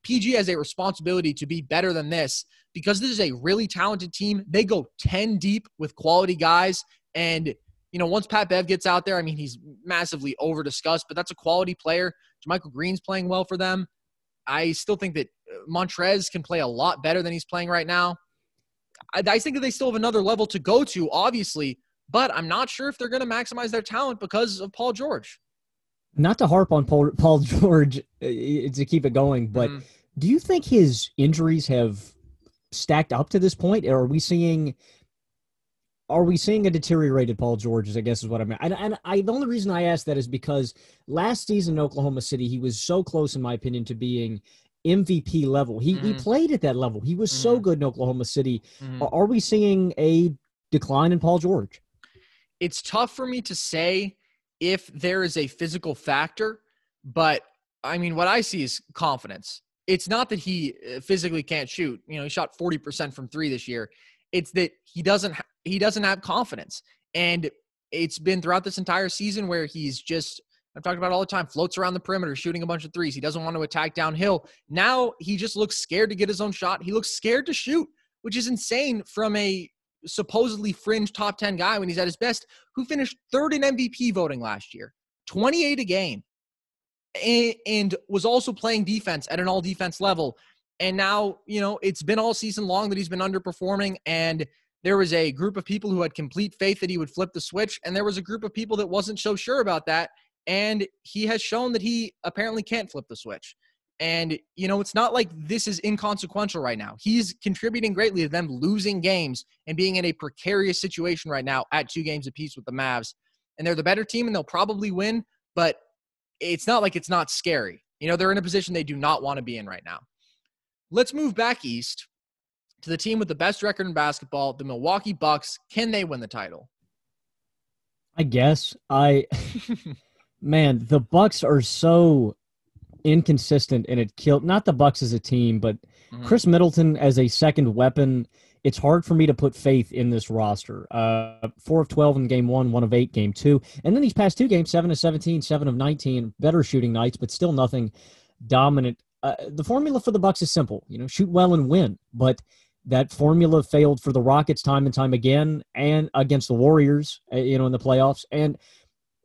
PG has a responsibility to be better than this because this is a really talented team. They go 10 deep with quality guys. And, you know, once Pat Bev gets out there, I mean, he's massively over discussed, but that's a quality player. JaMychal Green's playing well for them. I still think that uh, Montrezl can play a lot better than he's playing right now. I, I think that they still have another level to go to, obviously, but I'm not sure if they're going to maximize their talent because of Paul George. Not to harp on Paul, Paul [laughs] George uh, to keep it going, but mm. do you think his injuries have stacked up to this point? Or are we seeing are we seeing a deteriorated Paul George? I guess is what I mean. And, and I, the only reason I ask that is because last season in Oklahoma City, he was so close, in my opinion, to being MVP level. He mm-hmm. he played at that level. He was mm-hmm. so good in Oklahoma City. Mm-hmm. Are, are we seeing a decline in Paul George? It's tough for me to say if there is a physical factor, but I mean, what I see is confidence. It's not that he uh, physically can't shoot. You know, he shot 40% from three this year. It's that he doesn't he doesn't have confidence. And it's been throughout this entire season where he's just I've talked about all the time, floats around the perimeter, shooting a bunch of threes. He doesn't want to attack downhill. Now he just looks scared to get his own shot. He looks scared to shoot, which is insane from a supposedly fringe top 10 guy when he's at his best, who finished third in MVP voting last year, 28 a game, and was also playing defense at an all defense level. And now, you know, it's been all season long that he's been underperforming. And there was a group of people who had complete faith that he would flip the switch. And there was a group of people that wasn't so sure about that. And he has shown that he apparently can't flip the switch. And, you know, it's not like this is inconsequential right now. He's contributing greatly to them losing games and being in a precarious situation right now at two games apiece with the Mavs. And they're the better team and they'll probably win, but it's not like it's not scary. You know, they're in a position they do not want to be in right now. Let's move back east to the team with the best record in basketball, the Milwaukee Bucks. Can they win the title? I guess. I [laughs] man, the Bucks are so inconsistent and it killed not the Bucks as a team, but mm-hmm. Khris Middleton as a second weapon. It's hard for me to put faith in this roster. Uh, four of twelve in game one, one of eight game two, and then these past two games, seven of 17, seven of nineteen, better shooting nights, but still nothing dominant. Uh, the formula for the Bucks is simple. You know, shoot well and win, but that formula failed for the Rockets time and time again, and against the Warriors, uh, you know, in the playoffs, and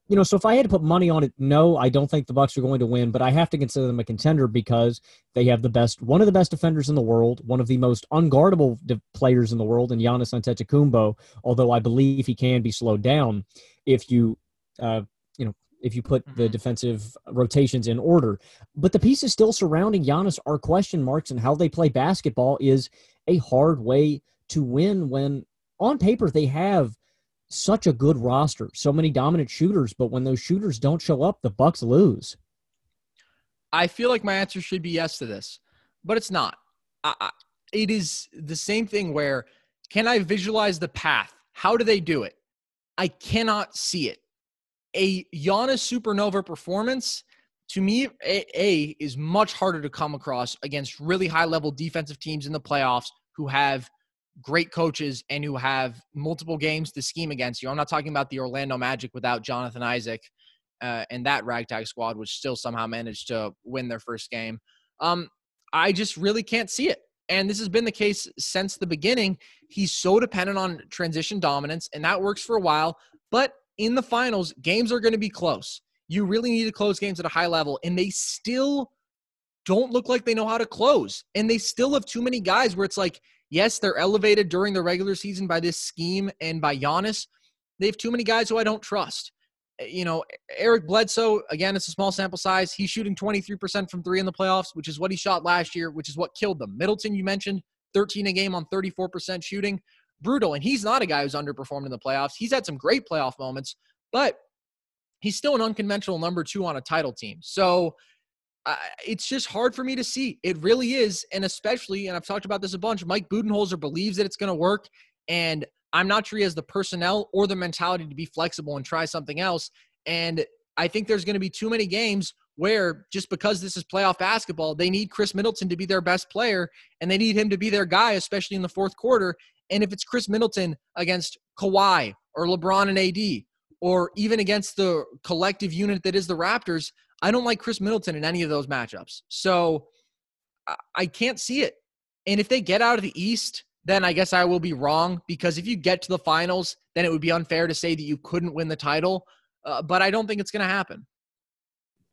you know, so if I had to put money on it, no, I don't think the Bucks are going to win, but I have to consider them a contender because they have the best, one of the best defenders in the world, one of the most unguardable de- players in the world, in Giannis Antetokounmpo. Although I believe he can be slowed down if you, uh, you know, if you put the mm-hmm. defensive rotations in order. But the pieces still surrounding Giannis are question marks, and how they play basketball is a hard way to win when on paper they have such a good roster, so many dominant shooters, but when those shooters don't show up, the Bucks lose. I feel like my answer should be yes to this, but it's not. I, I, it is the same thing where can I visualize the path? How do they do it? I cannot see it. A Giannis supernova performance to me, a, a is much harder to come across against really high level defensive teams in the playoffs who have great coaches and who have multiple games to scheme against you. I'm not talking about the Orlando Magic without Jonathan Isaac uh, and that ragtag squad, which still somehow managed to win their first game. Um, I just really can't see it. And this has been the case since the beginning. He's so dependent on transition dominance, and that works for a while. But in the finals, games are going to be close. You really need to close games at a high level, and they still don't look like they know how to close. And they still have too many guys where it's like, Yes, they're elevated during the regular season by this scheme and by Giannis. They have too many guys who I don't trust. Eh, you know, Eric Bledsoe, again, it's a small sample size. He's shooting 23% from three in the playoffs, which is what he shot last year, which is what killed them. Middleton, you mentioned, 13 a game on 34% shooting. Brutal. And he's not a guy who's underperformed in the playoffs. He's had some great playoff moments, but he's still an unconventional number two on a title team. So I, it's just hard for me to see. It really is. And especially, and I've talked about this a bunch, Mike Budenholzer believes that it's going to work. And I'm not sure he has the personnel or the mentality to be flexible and try something else. And I think there's going to be too many games where just because this is playoff basketball, they need Khris Middleton to be their best player and they need him to be their guy, especially in the fourth quarter. And if it's Khris Middleton against Kawhi or LeBron and AD, or even against the collective unit that is the Raptors, I don't like Khris Middleton in any of those matchups. So I can't see it. And if they get out of the East, then I guess I will be wrong because if you get to the finals, then it would be unfair to say that you couldn't win the title. Uh, but I don't think it's going to happen.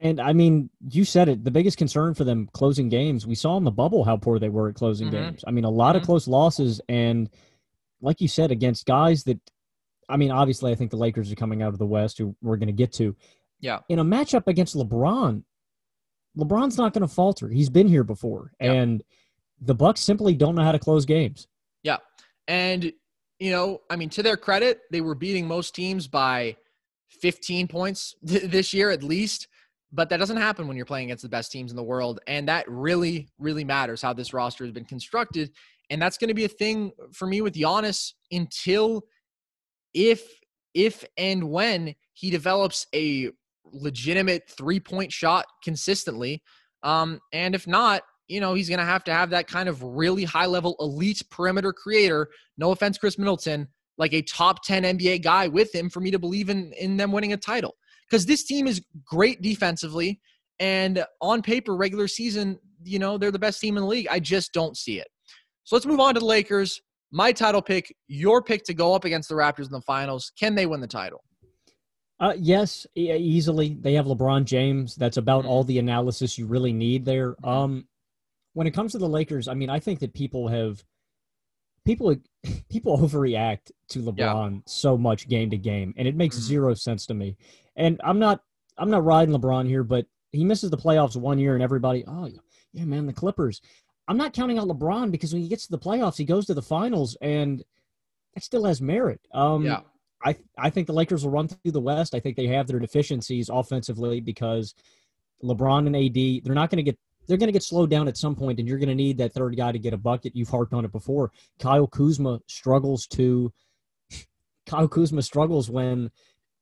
And I mean, you said it. The biggest concern for them closing games, we saw in the bubble how poor they were at closing mm-hmm. games. I mean, a lot mm-hmm. of close losses. And like you said, against guys that, I mean, obviously, I think the Lakers are coming out of the West, who we're going to get to. Yeah. In a matchup against LeBron, LeBron's not going to falter. He's been here before. Yeah. And the Bucks simply don't know how to close games. Yeah. And, you know, I mean, to their credit, they were beating most teams by 15 points th- [laughs] this year at least. But that doesn't happen when you're playing against the best teams in the world. And that really, really matters how this roster has been constructed. And that's going to be a thing for me with Giannis until if if and when he develops a legitimate three point shot consistently. Um, and if not, you know, he's going to have to have that kind of really high level elite perimeter creator. No offense, Khris Middleton, like a top 10 NBA guy with him for me to believe in, in them winning a title because this team is great defensively and on paper regular season you know they're the best team in the league. I just don't see it. So let's move on to the lakers. My title pick your pick to go up against the raptors in the finals. Can they win the title? Uh, yes easily. They have lebron james. That's about all the analysis you really need there. Mm-hmm. um when it comes to the lakers i mean i think that people have people [laughs] people overreact to LeBron yeah. so much game to game, and it makes mm-hmm. zero sense to me. And I'm not I'm not riding LeBron here, but he misses the playoffs one year, and everybody, oh yeah, man, the Clippers. I'm not counting out LeBron because when he gets to the playoffs, he goes to the finals, and it still has merit. Um, yeah. I I think the Lakers will run through the West. I think they have their deficiencies offensively because LeBron and AD, they're not going to get they're going to get slowed down at some point, and you're going to need that third guy to get a bucket. You've harped on it before. Kyle Kuzma struggles to. [laughs] Kyle Kuzma struggles when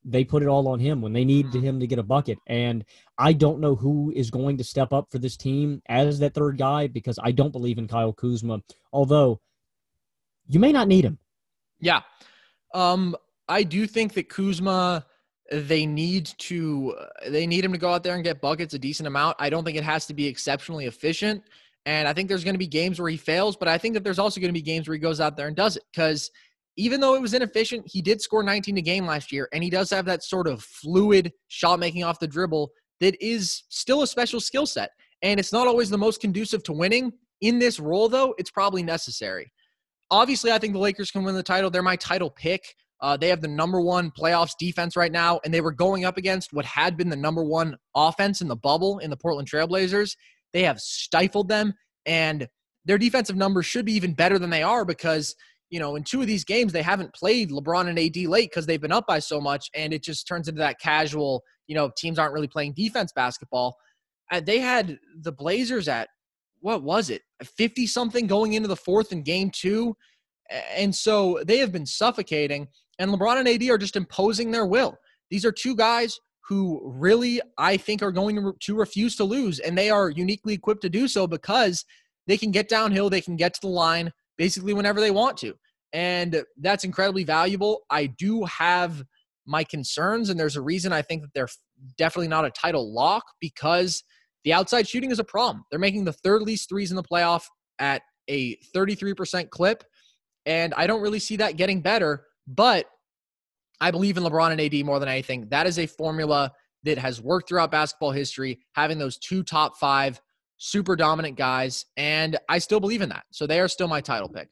they put it all on him when they need mm-hmm. him to get a bucket. And I don't know who is going to step up for this team as that third guy because I don't believe in Kyle Kuzma. Although you may not need him. Yeah. Um, I do think that Kuzma they need to they need him to go out there and get buckets a decent amount. I don't think it has to be exceptionally efficient. And I think there's going to be games where he fails, but I think that there's also going to be games where he goes out there and does it because even though it was inefficient, he did score 19 a game last year, and he does have that sort of fluid shot making off the dribble that is still a special skill set. And it's not always the most conducive to winning. In this role, though, it's probably necessary. Obviously, I think the Lakers can win the title. They're my title pick. Uh, they have the number one playoffs defense right now, and they were going up against what had been the number one offense in the bubble in the Portland Trailblazers. They have stifled them, and their defensive numbers should be even better than they are because, you know, in two of these games, they haven't played LeBron and AD late because they've been up by so much, and it just turns into that casual, you know, teams aren't really playing defense basketball. Uh, they had the Blazers at, what was it, 50 something going into the fourth in game two. And so they have been suffocating and LeBron and AD are just imposing their will. These are two guys who really, I think, are going to, refuse to lose, and they are uniquely equipped to do so because they can get downhill, they can get to the line basically whenever they want to. And that's incredibly valuable. I do have my concerns, and there's a reason I think that they're definitely not a title lock because the outside shooting is a problem. They're making the third least threes in the playoff at a 33% clip, and I don't really see that getting better but I believe in LeBron and AD more than anything. That is a formula that has worked throughout basketball history, having those two top five super dominant guys. And I still believe in that. So they are still my title pick.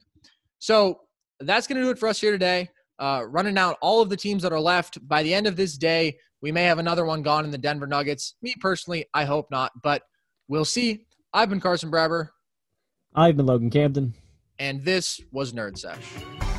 So that's going to do it for us here today. Uh, running out all of the teams that are left. By the end of this day, we may have another one gone in the Denver Nuggets. Me personally, I hope not, but we'll see. I've been Carson Brever. I've been Logan Camden. And this was Nerd Sesh.